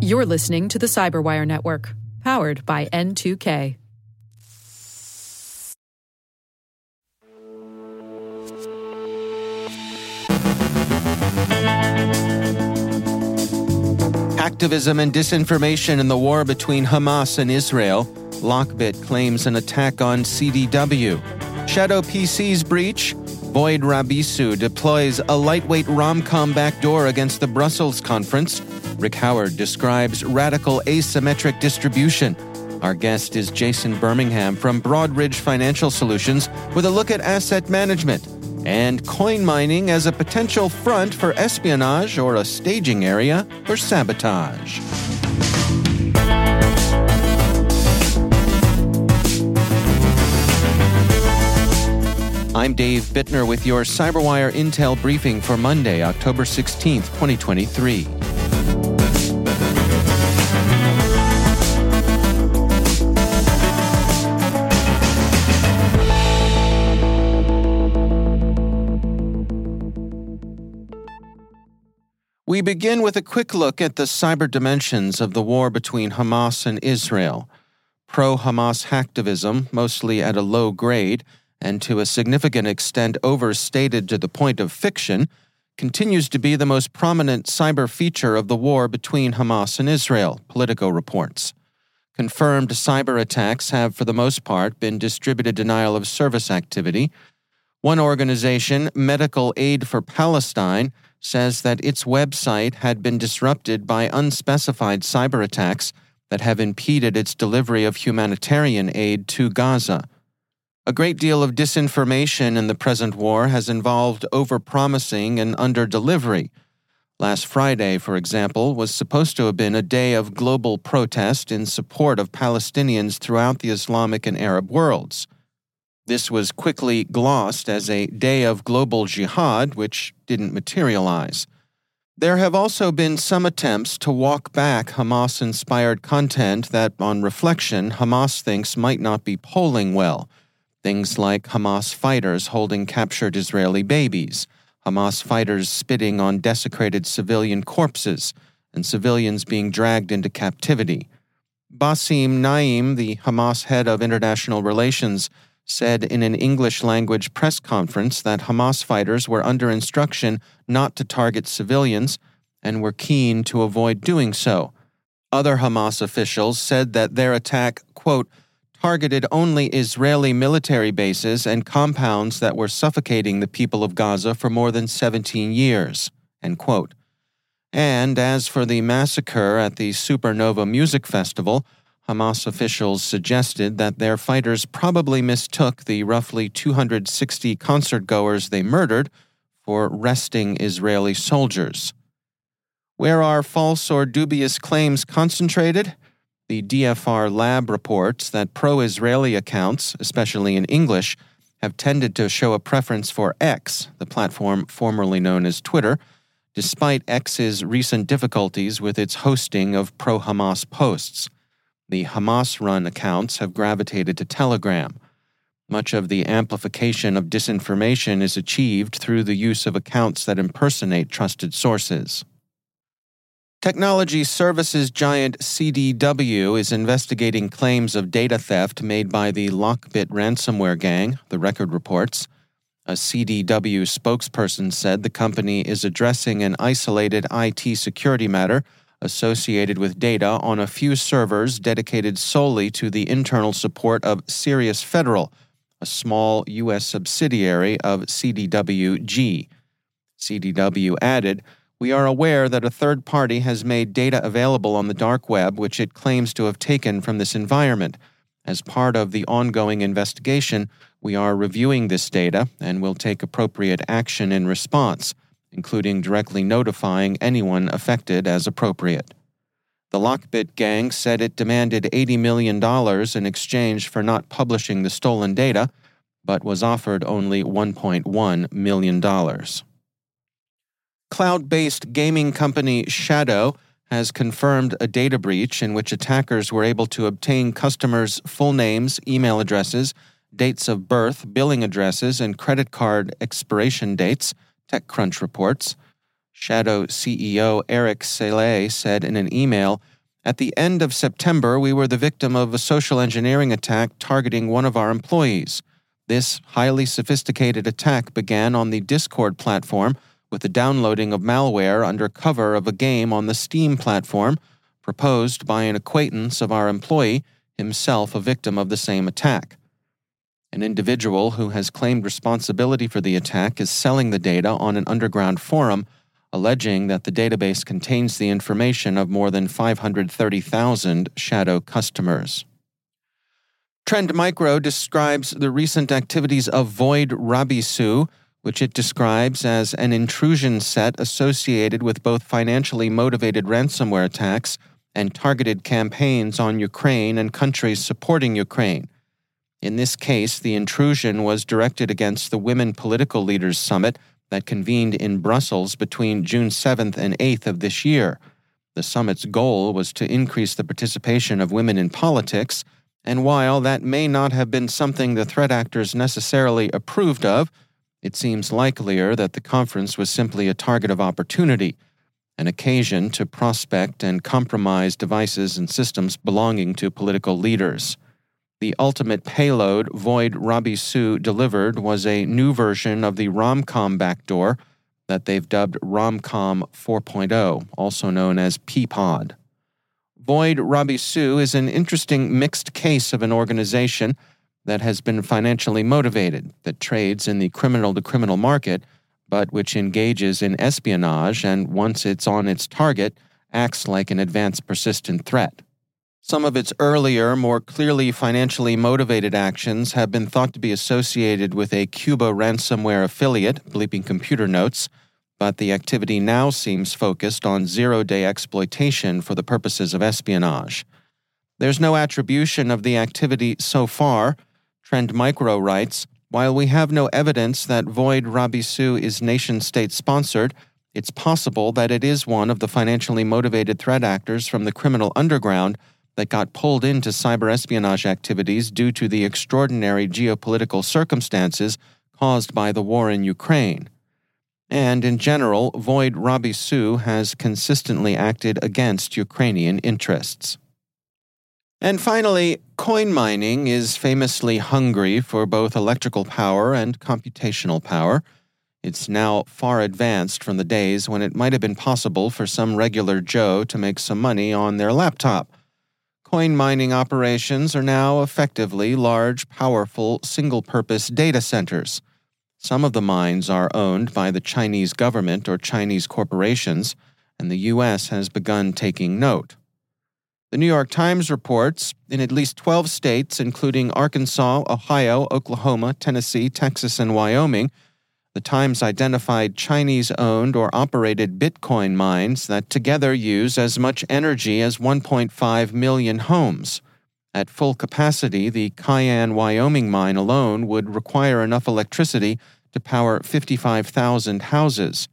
You're listening to the Cyberwire Network, powered by N2K. Hacktivism and disinformation in the war between Hamas and Israel. Lockbit claims an attack on CDW. Shadow PC's breach. Void Rabisu deploys a lightweight RomCom backdoor against the Brussels conference. Rick Howard describes radical asymmetric distribution. Our guest is Jason Birmingham from Broadridge Financial Solutions with a look at asset management and coin mining as a potential front for espionage or a staging area for sabotage. I'm Dave Bittner with your CyberWire Intel briefing for Monday, October 16th, 2023. We begin with a quick look at the cyber dimensions of the war between Hamas and Israel. Pro Hamas hacktivism, mostly at a low grade, and to a significant extent overstated to the point of fiction, continues to be the most prominent cyber feature of the war between Hamas and Israel, Politico reports. Confirmed cyber attacks have, for the most part, been distributed denial of service activity. One organization, Medical Aid for Palestine, says that its website had been disrupted by unspecified cyber attacks that have impeded its delivery of humanitarian aid to Gaza. A great deal of disinformation in the present war has involved overpromising and underdelivery. Last Friday, for example, was supposed to have been a day of global protest in support of Palestinians throughout the Islamic and Arab worlds. This was quickly glossed as a day of global jihad, which didn't materialize. There have also been some attempts to walk back Hamas inspired content that, on reflection, Hamas thinks might not be polling well Things like Hamas fighters holding captured Israeli babies, Hamas fighters spitting on desecrated civilian corpses, and civilians being dragged into captivity. Basim Naim, the Hamas head of international relations, said in an English language press conference that Hamas fighters were under instruction not to target civilians and were keen to avoid doing so. Other Hamas officials said that their attack, quote, targeted only Israeli military bases and compounds that were suffocating the people of Gaza for more than 17 years. And as for the massacre at the Supernova Music Festival, Hamas officials suggested that their fighters probably mistook the roughly 260 concertgoers they murdered for resting Israeli soldiers. Where are false or dubious claims concentrated? The DFR lab reports that pro Israeli accounts, especially in English, have tended to show a preference for X, the platform formerly known as Twitter, despite X's recent difficulties with its hosting of pro Hamas posts. The Hamas run accounts have gravitated to Telegram. Much of the amplification of disinformation is achieved through the use of accounts that impersonate trusted sources. Technology services giant CDW is investigating claims of data theft made by the Lockbit ransomware gang, the record reports. A CDW spokesperson said the company is addressing an isolated IT security matter associated with data on a few servers dedicated solely to the internal support of Sirius Federal, a small U.S. subsidiary of CDWG. CDW added, we are aware that a third party has made data available on the dark web which it claims to have taken from this environment. As part of the ongoing investigation, we are reviewing this data and will take appropriate action in response, including directly notifying anyone affected as appropriate. The Lockbit gang said it demanded $80 million in exchange for not publishing the stolen data, but was offered only $1.1 million. Cloud based gaming company Shadow has confirmed a data breach in which attackers were able to obtain customers' full names, email addresses, dates of birth, billing addresses, and credit card expiration dates, TechCrunch reports. Shadow CEO Eric Sèle said in an email At the end of September, we were the victim of a social engineering attack targeting one of our employees. This highly sophisticated attack began on the Discord platform with the downloading of malware under cover of a game on the Steam platform proposed by an acquaintance of our employee, himself a victim of the same attack. An individual who has claimed responsibility for the attack is selling the data on an underground forum, alleging that the database contains the information of more than 530,000 shadow customers. Trend Micro describes the recent activities of Void Rabisu, which it describes as an intrusion set associated with both financially motivated ransomware attacks and targeted campaigns on Ukraine and countries supporting Ukraine. In this case, the intrusion was directed against the Women Political Leaders Summit that convened in Brussels between June 7th and 8th of this year. The summit's goal was to increase the participation of women in politics, and while that may not have been something the threat actors necessarily approved of, it seems likelier that the conference was simply a target of opportunity, an occasion to prospect and compromise devices and systems belonging to political leaders. The ultimate payload Void Rabisu delivered was a new version of the Romcom backdoor that they've dubbed Romcom 4.0, also known as Peapod. Void Rabisu is an interesting mixed case of an organization that has been financially motivated, that trades in the criminal to criminal market, but which engages in espionage and, once it's on its target, acts like an advanced persistent threat. Some of its earlier, more clearly financially motivated actions have been thought to be associated with a Cuba ransomware affiliate, Bleeping Computer Notes, but the activity now seems focused on zero day exploitation for the purposes of espionage. There's no attribution of the activity so far. Trend Micro writes While we have no evidence that Void Rabisu is nation state sponsored, it's possible that it is one of the financially motivated threat actors from the criminal underground that got pulled into cyber espionage activities due to the extraordinary geopolitical circumstances caused by the war in Ukraine. And in general, Void Rabisu has consistently acted against Ukrainian interests. And finally, coin mining is famously hungry for both electrical power and computational power. It's now far advanced from the days when it might have been possible for some regular Joe to make some money on their laptop Coin mining operations are now effectively large, powerful, single purpose data centers. Some of the mines are owned by the Chinese government or Chinese corporations, and the U.S. has begun taking note. The New York Times reports in at least 12 states, including Arkansas, Ohio, Oklahoma, Tennessee, Texas, and Wyoming, the Times identified Chinese owned or operated Bitcoin mines that together use as much energy as 1.5 million homes. At full capacity, the Cheyenne, Wyoming mine alone would require enough electricity to power 55,000 houses.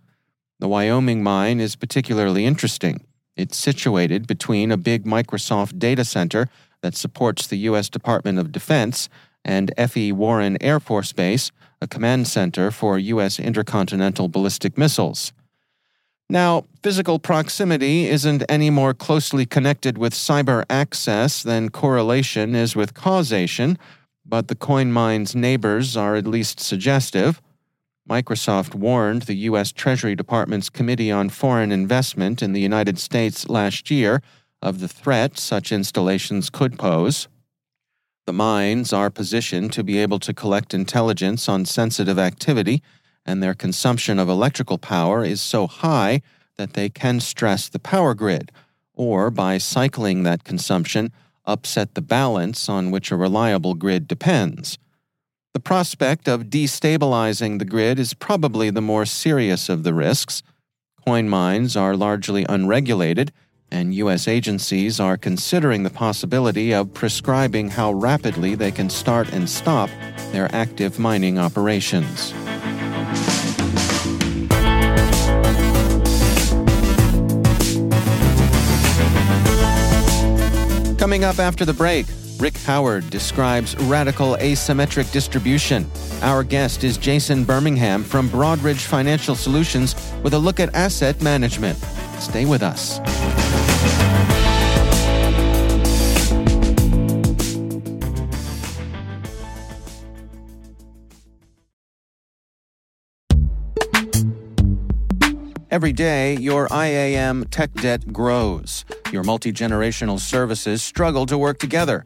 The Wyoming mine is particularly interesting. It's situated between a big Microsoft data center that supports the U.S. Department of Defense and F.E. Warren Air Force Base a command center for U.S. intercontinental ballistic missiles. Now, physical proximity isn't any more closely connected with cyber access than correlation is with causation, but the coin mine's neighbors are at least suggestive. Microsoft warned the U.S. Treasury Department's Committee on Foreign Investment in the United States last year of the threat such installations could pose. The mines are positioned to be able to collect intelligence on sensitive activity, and their consumption of electrical power is so high that they can stress the power grid, or by cycling that consumption, upset the balance on which a reliable grid depends. The prospect of destabilizing the grid is probably the more serious of the risks. Coin mines are largely unregulated and U.S. agencies are considering the possibility of prescribing how rapidly they can start and stop their active mining operations. Coming up after the break, Rick Howard describes radical asymmetric distribution. Our guest is Jason Birmingham from Broadridge Financial Solutions with a look at asset management. Stay with us. Every day, your IAM tech debt grows. Your multi generational services struggle to work together.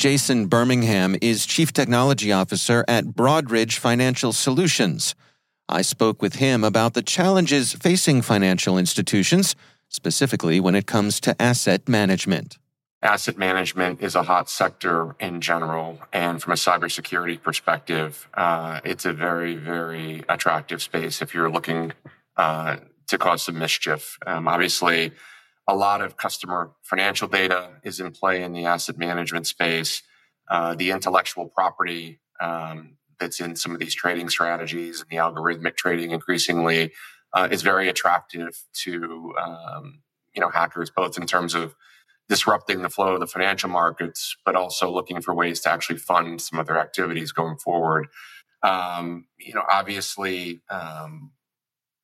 Jason Birmingham is Chief Technology Officer at Broadridge Financial Solutions. I spoke with him about the challenges facing financial institutions, specifically when it comes to asset management. Asset management is a hot sector in general. And from a cybersecurity perspective, uh, it's a very, very attractive space if you're looking uh, to cause some mischief. Um, obviously, a lot of customer financial data is in play in the asset management space. Uh, the intellectual property um, that's in some of these trading strategies and the algorithmic trading increasingly uh, is very attractive to um, you know hackers, both in terms of disrupting the flow of the financial markets, but also looking for ways to actually fund some of their activities going forward. Um, you know, obviously, um,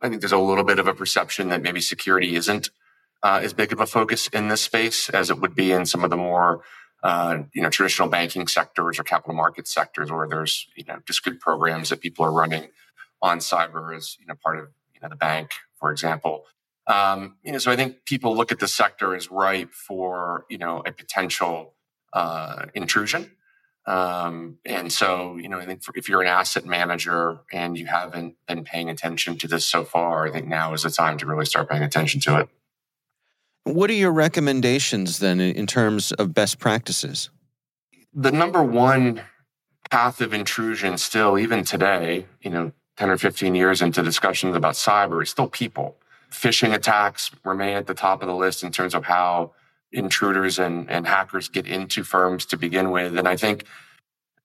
I think there's a little bit of a perception that maybe security isn't uh, as big of a focus in this space as it would be in some of the more uh, you know traditional banking sectors or capital market sectors where there's you know discrete programs that people are running on cyber as you know part of you know the bank, for example. Um, you know, so I think people look at the sector as ripe for you know a potential uh, intrusion. Um, and so, you know, I think for, if you're an asset manager and you haven't been paying attention to this so far, I think now is the time to really start paying attention to it. What are your recommendations then in terms of best practices? The number one path of intrusion still, even today, you know, 10 or 15 years into discussions about cyber, is still people. Phishing attacks remain at the top of the list in terms of how intruders and, and hackers get into firms to begin with. And I think,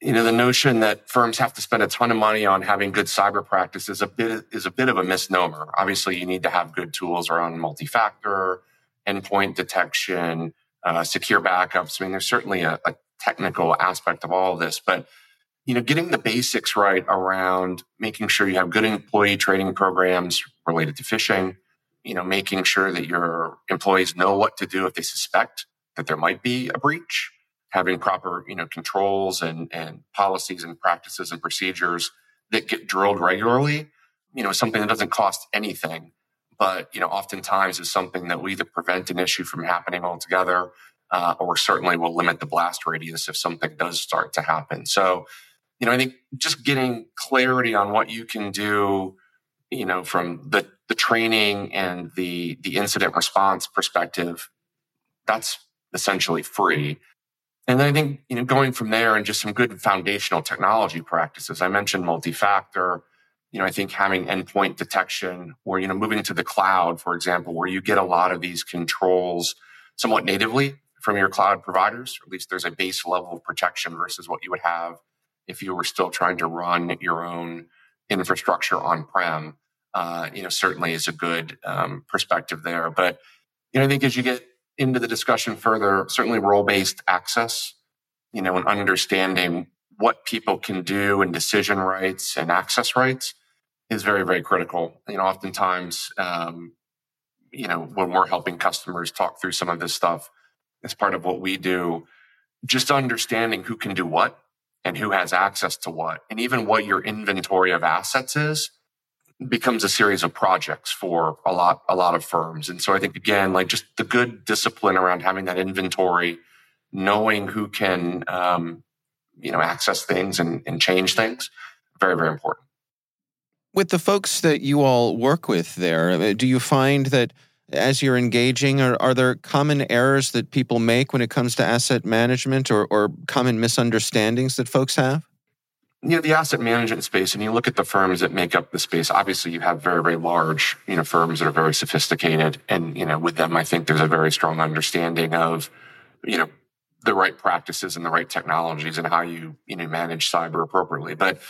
you know, the notion that firms have to spend a ton of money on having good cyber practice is a bit is a bit of a misnomer. Obviously, you need to have good tools around multi-factor, endpoint detection, uh, secure backups. I mean, there's certainly a, a technical aspect of all of this, but you know, getting the basics right around making sure you have good employee training programs related to phishing, you know, making sure that your employees know what to do if they suspect that there might be a breach, having proper, you know, controls and, and policies and practices and procedures that get drilled regularly, you know, something that doesn't cost anything but you know, oftentimes is something that will either prevent an issue from happening altogether, uh, or certainly will limit the blast radius if something does start to happen. So, you know, I think just getting clarity on what you can do, you know, from the the training and the the incident response perspective, that's essentially free. And then I think, you know, going from there and just some good foundational technology practices. I mentioned multi-factor, you know, I think having endpoint detection or, you know, moving to the cloud, for example, where you get a lot of these controls somewhat natively from your cloud providers, or at least there's a base level of protection versus what you would have if you were still trying to run your own infrastructure on-prem. Uh, you know, certainly is a good um, perspective there. But you know, I think as you get into the discussion further, certainly role-based access, you know, and understanding what people can do and decision rights and access rights is very, very critical. You know, oftentimes, um, you know, when we're helping customers talk through some of this stuff as part of what we do, just understanding who can do what and who has access to what, and even what your inventory of assets is becomes a series of projects for a lot a lot of firms and so i think again like just the good discipline around having that inventory knowing who can um, you know access things and, and change things very very important with the folks that you all work with there uh, do you find that as you're engaging are, are there common errors that people make when it comes to asset management or, or common misunderstandings that folks have? You know the asset management space and you look at the firms that make up the space obviously you have very very large you know firms that are very sophisticated. And you know with them i think there's a very strong understanding of you know the right practices and the right technologies and how you you know manage cyber appropriately. But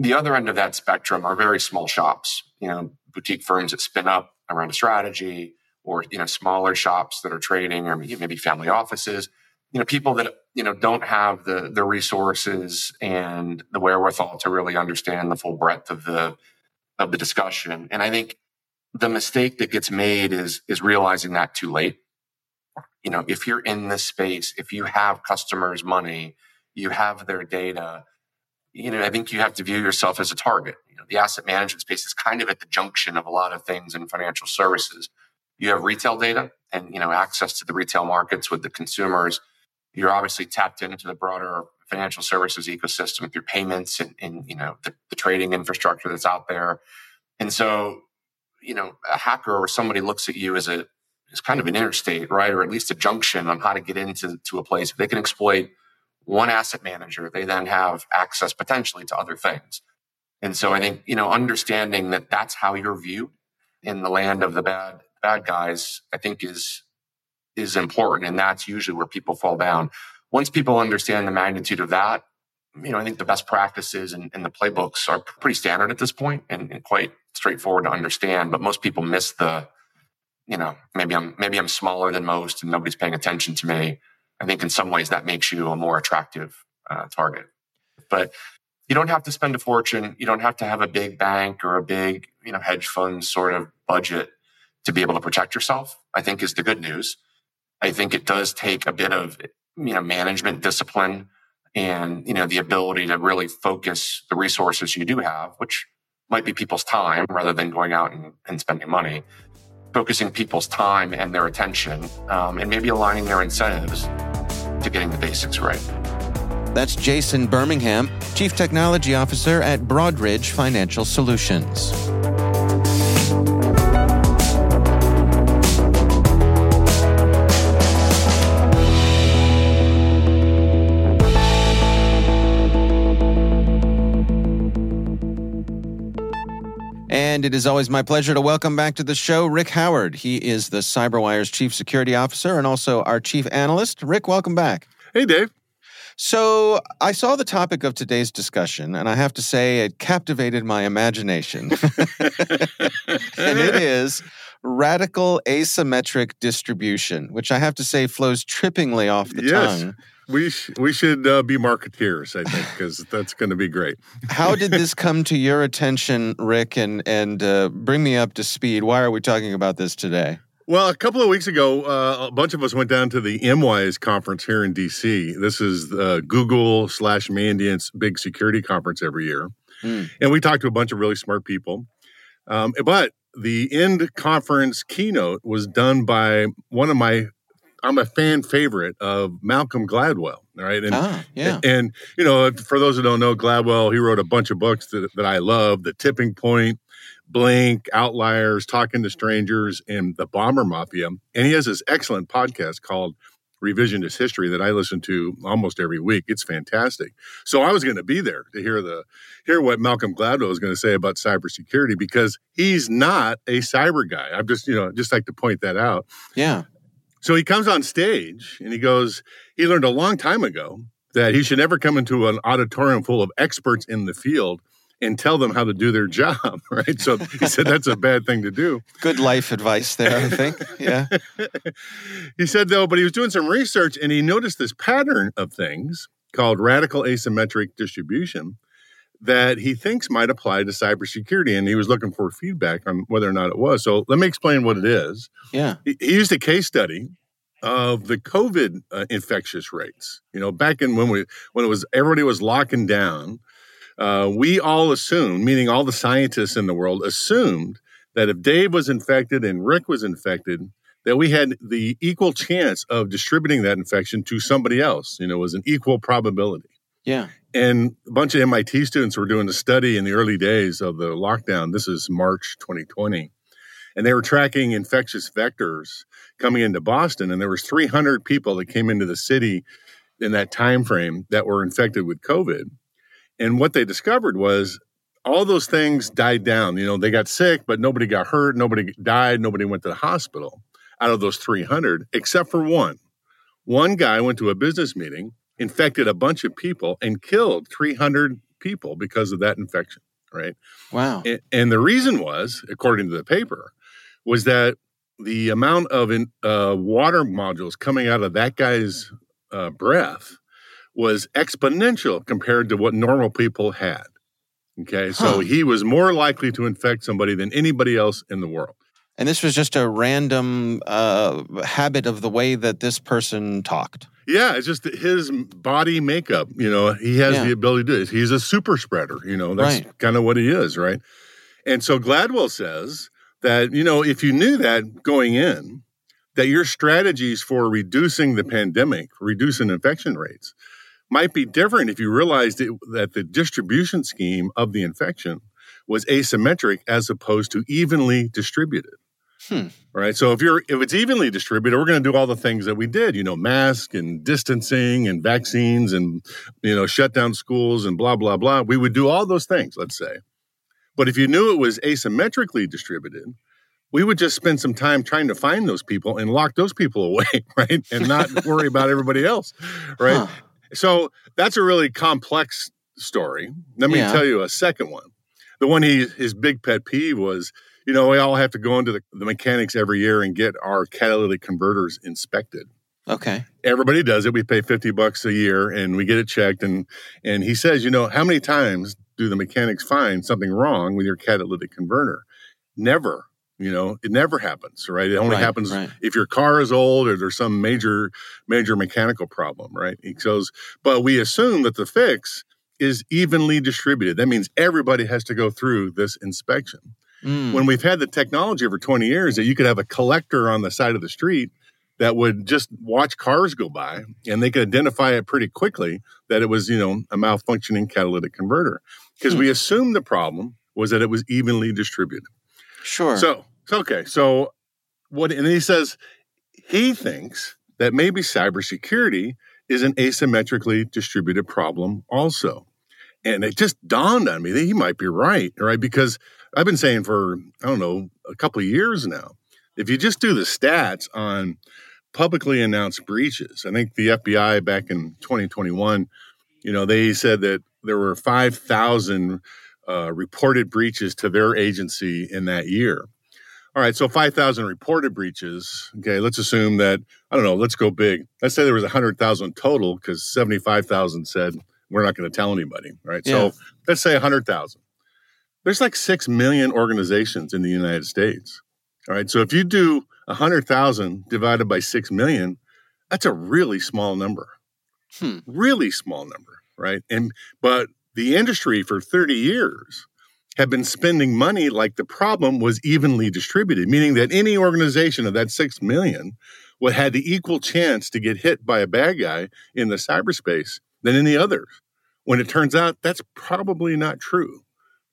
the other end of that spectrum are very small shops. You know boutique firms that spin up around a strategy or you know smaller shops that are trading or maybe family offices. You know people that you know don't have the the resources and the wherewithal to really understand the full breadth of the of the discussion. And i think the mistake that gets made is is realizing that too late. You know if you're in this space if you have customers money you have their data you know i think you have to view yourself as a target. You know the asset management space is kind of at the junction of a lot of things in financial services. You have retail data and you know access to the retail markets with the consumers. You're obviously tapped into the broader financial services ecosystem through payments and, and you know the, the, trading infrastructure that's out there. And so you know a hacker or somebody looks at you as a as kind of an interstate right? Or at least a junction on how to get into to a place. If they can exploit one asset manager they then have access potentially to other things and so i think you know understanding that that's how you're viewed in the land of the bad bad guys i think is is important. And that's usually where people fall down. Once people understand the magnitude of that, you know, I think the best practices and, and the playbooks are pretty standard at this point and, and quite straightforward to understand. But most people miss the, you know, maybe I'm maybe I'm smaller than most and nobody's paying attention to me. I think in some ways that makes you a more attractive uh, target. But you don't have to spend a fortune. You don't have to have a big bank or a big, you know, hedge fund sort of budget to be able to protect yourself. I think is the good news. I think it does take a bit of you know management discipline and you know the ability to really focus the resources you do have, which might be people's time rather than going out and, and spending money. Focusing people's time and their attention, um, and maybe aligning their incentives to getting the basics right. That's Jason Birmingham, Chief Technology Officer at Broadridge Financial Solutions. And it is always my pleasure to welcome back to the show Rick Howard. He is the CyberWire's Chief Security Officer and also our Chief Analyst. Rick, welcome back. Hey, Dave. So I saw the topic of today's discussion, and I have to say it captivated my imagination. and it is radical asymmetric distribution, which I have to say flows trippingly off the yes. tongue we sh- we should uh, be marketeers, I think, because that's going to be great. How did this come to your attention, Rick? And and uh, bring me up to speed. Why are we talking about this today? Well, a couple of weeks ago, uh, a bunch of us went down to the MWise conference here in DC. This is uh, Google slash Mandiant's big security conference every year, mm. and we talked to a bunch of really smart people. Um, but the end conference keynote was done by one of my I'm a fan favorite of Malcolm Gladwell. Right. And, ah, yeah. And, you know, for those who don't know, Gladwell, he wrote a bunch of books that, that I love The Tipping Point, Blink, Outliers, Talking to Strangers, and The Bomber Mafia. And he has this excellent podcast called revisionist history that I listen to almost every week. It's fantastic. So I was going to be there to hear the hear what Malcolm Gladwell was going to say about cybersecurity because he's not a cyber guy. I'm just you know just like to point that out. Yeah. So he comes on stage and he goes, he learned a long time ago that he should never come into an auditorium full of experts in the field and tell them how to do their job, right? So he said that's a bad thing to do. Good life advice there, I think. Yeah. he said, though, but he was doing some research and he noticed this pattern of things called radical asymmetric distribution that he thinks might apply to cybersecurity. And he was looking for feedback on whether or not it was. So let me explain what it is. Yeah. He, he used a case study of the COVID uh, infectious rates. You know, back in when we when it was everybody was locking down, uh, we all assumed, meaning all the scientists in the world, assumed that if Dave was infected and Rick was infected, that we had the equal chance of distributing that infection to somebody else. You know, it was an equal probability. Yeah. And a bunch of MIT students were doing a study in the early days of the lockdown. This is March 2020. And they were tracking infectious vectors coming into Boston. And there was 300 people that came into the city in that time frame that were infected with COVID. And what they discovered was all those things died down. You know, they got sick, but nobody got hurt, nobody died, nobody went to the hospital out of those 300, except for one. One guy went to a business meeting, infected a bunch of people, and killed 300 people because of that infection, right? Wow. And, and the reason was, according to the paper, was that the amount of in, uh, water modules coming out of that guy's uh, breath was exponential compared to what normal people had. Okay, huh. so he was more likely to infect somebody than anybody else in the world. And this was just a random uh, habit of the way that this person talked. Yeah, it's just his body makeup. You know, he has yeah. the ability to do this. He's a super spreader. You know, that's right. kind of what he is, right? And so Gladwell says that, you know, if you knew that going in, that your strategies for reducing the pandemic, reducing infection rates, might be different if you realized it, that the distribution scheme of the infection was asymmetric as opposed to evenly distributed. Hmm. Right. So if you're if it's evenly distributed, we're going to do all the things that we did, you know, mask and distancing and vaccines and you know, shut down schools and blah blah blah. We would do all those things, let's say. But if you knew it was asymmetrically distributed, we would just spend some time trying to find those people and lock those people away, right? And not worry about everybody else, right? Huh. So that's a really complex story. Let me yeah. tell you a second one. The one he his big pet peeve was, you know, we all have to go into the, the mechanics every year and get our catalytic converters inspected. Okay. Everybody does it. We pay 50 bucks a year and we get it checked. And and he says, you know, how many times do the mechanics find something wrong with your catalytic converter? Never. You know, it never happens, right? It only right, happens right. if your car is old or there's some major, major mechanical problem, right? He goes, but we assume that the fix is evenly distributed. That means everybody has to go through this inspection. Mm. When we've had the technology over 20 years that you could have a collector on the side of the street that would just watch cars go by and they could identify it pretty quickly that it was, you know, a malfunctioning catalytic converter because we assumed the problem was that it was evenly distributed. Sure. So Okay, so what? And he says he thinks that maybe cybersecurity is an asymmetrically distributed problem also. And it just dawned on me that he might be right, right? Because I've been saying for, I don't know, a couple of years now, if you just do the stats on publicly announced breaches, I think the FBI back in 2021, you know, they said that there were 5,000 uh, reported breaches to their agency in that year. All right, so 5,000 reported breaches. Okay, let's assume that, I don't know, let's go big. Let's say there was 100,000 total because 75,000 said, we're not going to tell anybody. Right. Yeah. So let's say 100,000. There's like 6 million organizations in the United States. All right. So if you do 100,000 divided by 6 million, that's a really small number. Hmm. Really small number. Right. And, but the industry for 30 years have been spending money like the problem was evenly distributed, meaning that any organization of that 6 million would had the equal chance to get hit by a bad guy in the cyberspace than any others. When it turns out that's probably not true.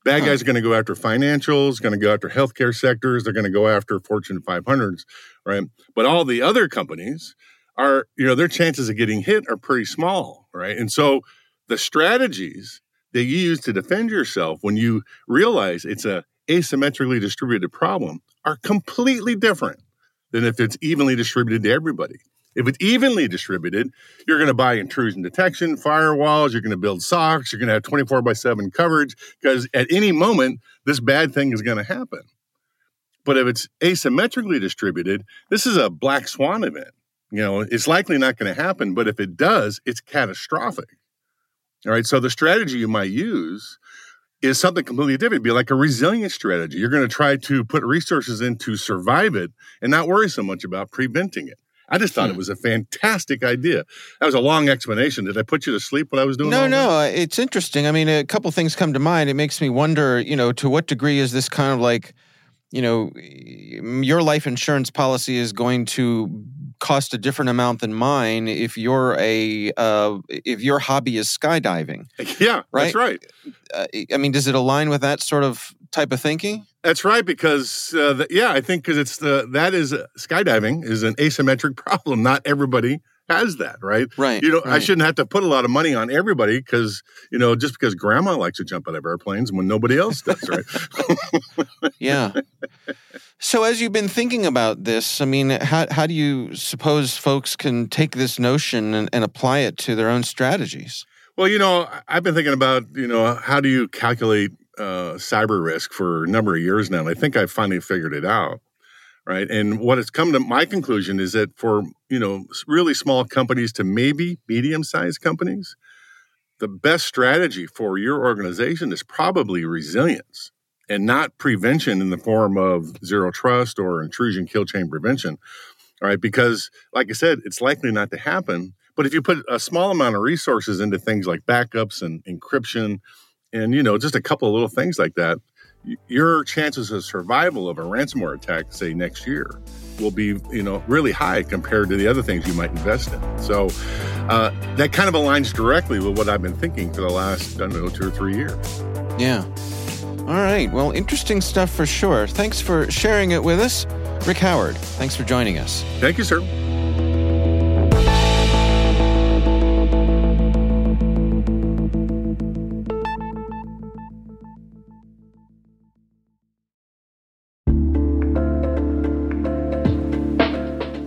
Bad guys are going to go after financials, going to go after healthcare sectors, they're going to go after Fortune 500s, right? But all the other companies are, you know, their chances of getting hit are pretty small, right? And so the strategies that you use to defend yourself when you realize it's a asymmetrically distributed problem are completely different than if it's evenly distributed to everybody. If it's evenly distributed, you're going to buy intrusion detection, firewalls, you're going to build SOCs, you're going to have 24 by 7 coverage because at any moment, this bad thing is going to happen. But if it's asymmetrically distributed, this is a black swan event. You know, it's likely not going to happen, but if it does, it's catastrophic. All right. So the strategy you might use is something completely different. It'd be like a resilience strategy. You're going to try to put resources in to survive it and not worry so much about preventing it. I just thought hmm. it was a fantastic idea. That was a long explanation. Did I put you to sleep when I was doing? That? No, no. That? It's interesting. I mean, a couple things come to mind. It makes me wonder. You know, to what degree is this kind of like, you know, your life insurance policy is going to cost a different amount than mine if you're a uh, if your hobby is skydiving. Yeah, right? that's right. Uh, I mean, does it align with that sort of type of thinking? That's right, because uh, the, yeah, I think because it's the that is uh, skydiving is an asymmetric problem. Not everybody has that, right? Right. You know, right. I shouldn't have to put a lot of money on everybody because you know just because grandma likes to jump out of airplanes when nobody else does, right? yeah. So, as you've been thinking about this, I mean, how, how do you suppose folks can take this notion and, and apply it to their own strategies? Well, you know, I've been thinking about, you know, how do you calculate uh, cyber risk for a number of years now. And I think I finally figured it out. Right. And what has come to my conclusion is that for, you know, really small companies to maybe medium sized companies, the best strategy for your organization is probably resilience and not prevention in the form of zero trust or intrusion kill chain prevention. All right. Because, like I said, it's likely not to happen. But if you put a small amount of resources into things like backups and encryption, and you know, just a couple of little things like that, your chances of survival of a ransomware attack, say next year, will be you know really high compared to the other things you might invest in. So uh, that kind of aligns directly with what I've been thinking for the last I don't know two or three years. Yeah. All right. Well, interesting stuff for sure. Thanks for sharing it with us. Rick Howard, thanks for joining us. Thank you, sir.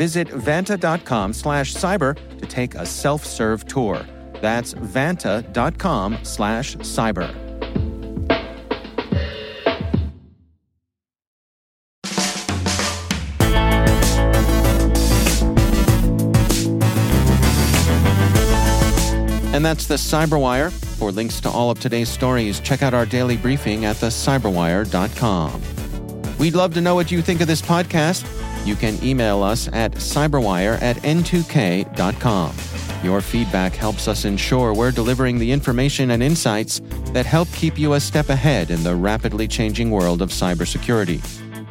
Visit vanta.com slash cyber to take a self-serve tour. That's vanta.com slash cyber. And that's the Cyberwire. For links to all of today's stories, check out our daily briefing at thecyberwire.com. We'd love to know what you think of this podcast. You can email us at cyberwire at n2k.com. Your feedback helps us ensure we're delivering the information and insights that help keep you a step ahead in the rapidly changing world of cybersecurity.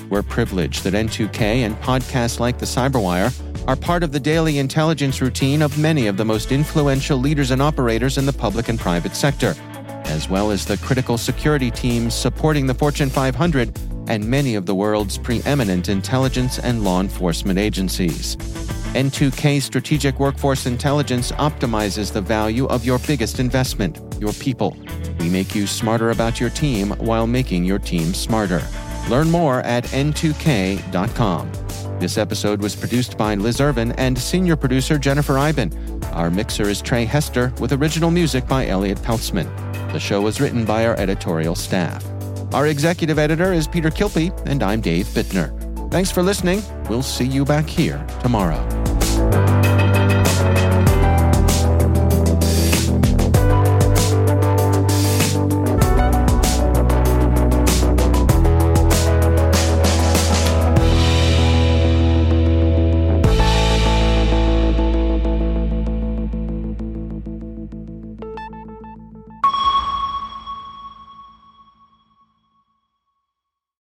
We're privileged that N2K and podcasts like the Cyberwire are part of the daily intelligence routine of many of the most influential leaders and operators in the public and private sector, as well as the critical security teams supporting the Fortune 500 and many of the world's preeminent intelligence and law enforcement agencies. N2K Strategic Workforce Intelligence optimizes the value of your biggest investment, your people. We make you smarter about your team while making your team smarter. Learn more at n2k.com. This episode was produced by Liz Irvin and senior producer Jennifer Eiben. Our mixer is Trey Hester with original music by Elliot Peltzman. The show was written by our editorial staff. Our executive editor is Peter Kilpe, and I'm Dave Bittner. Thanks for listening. We'll see you back here tomorrow.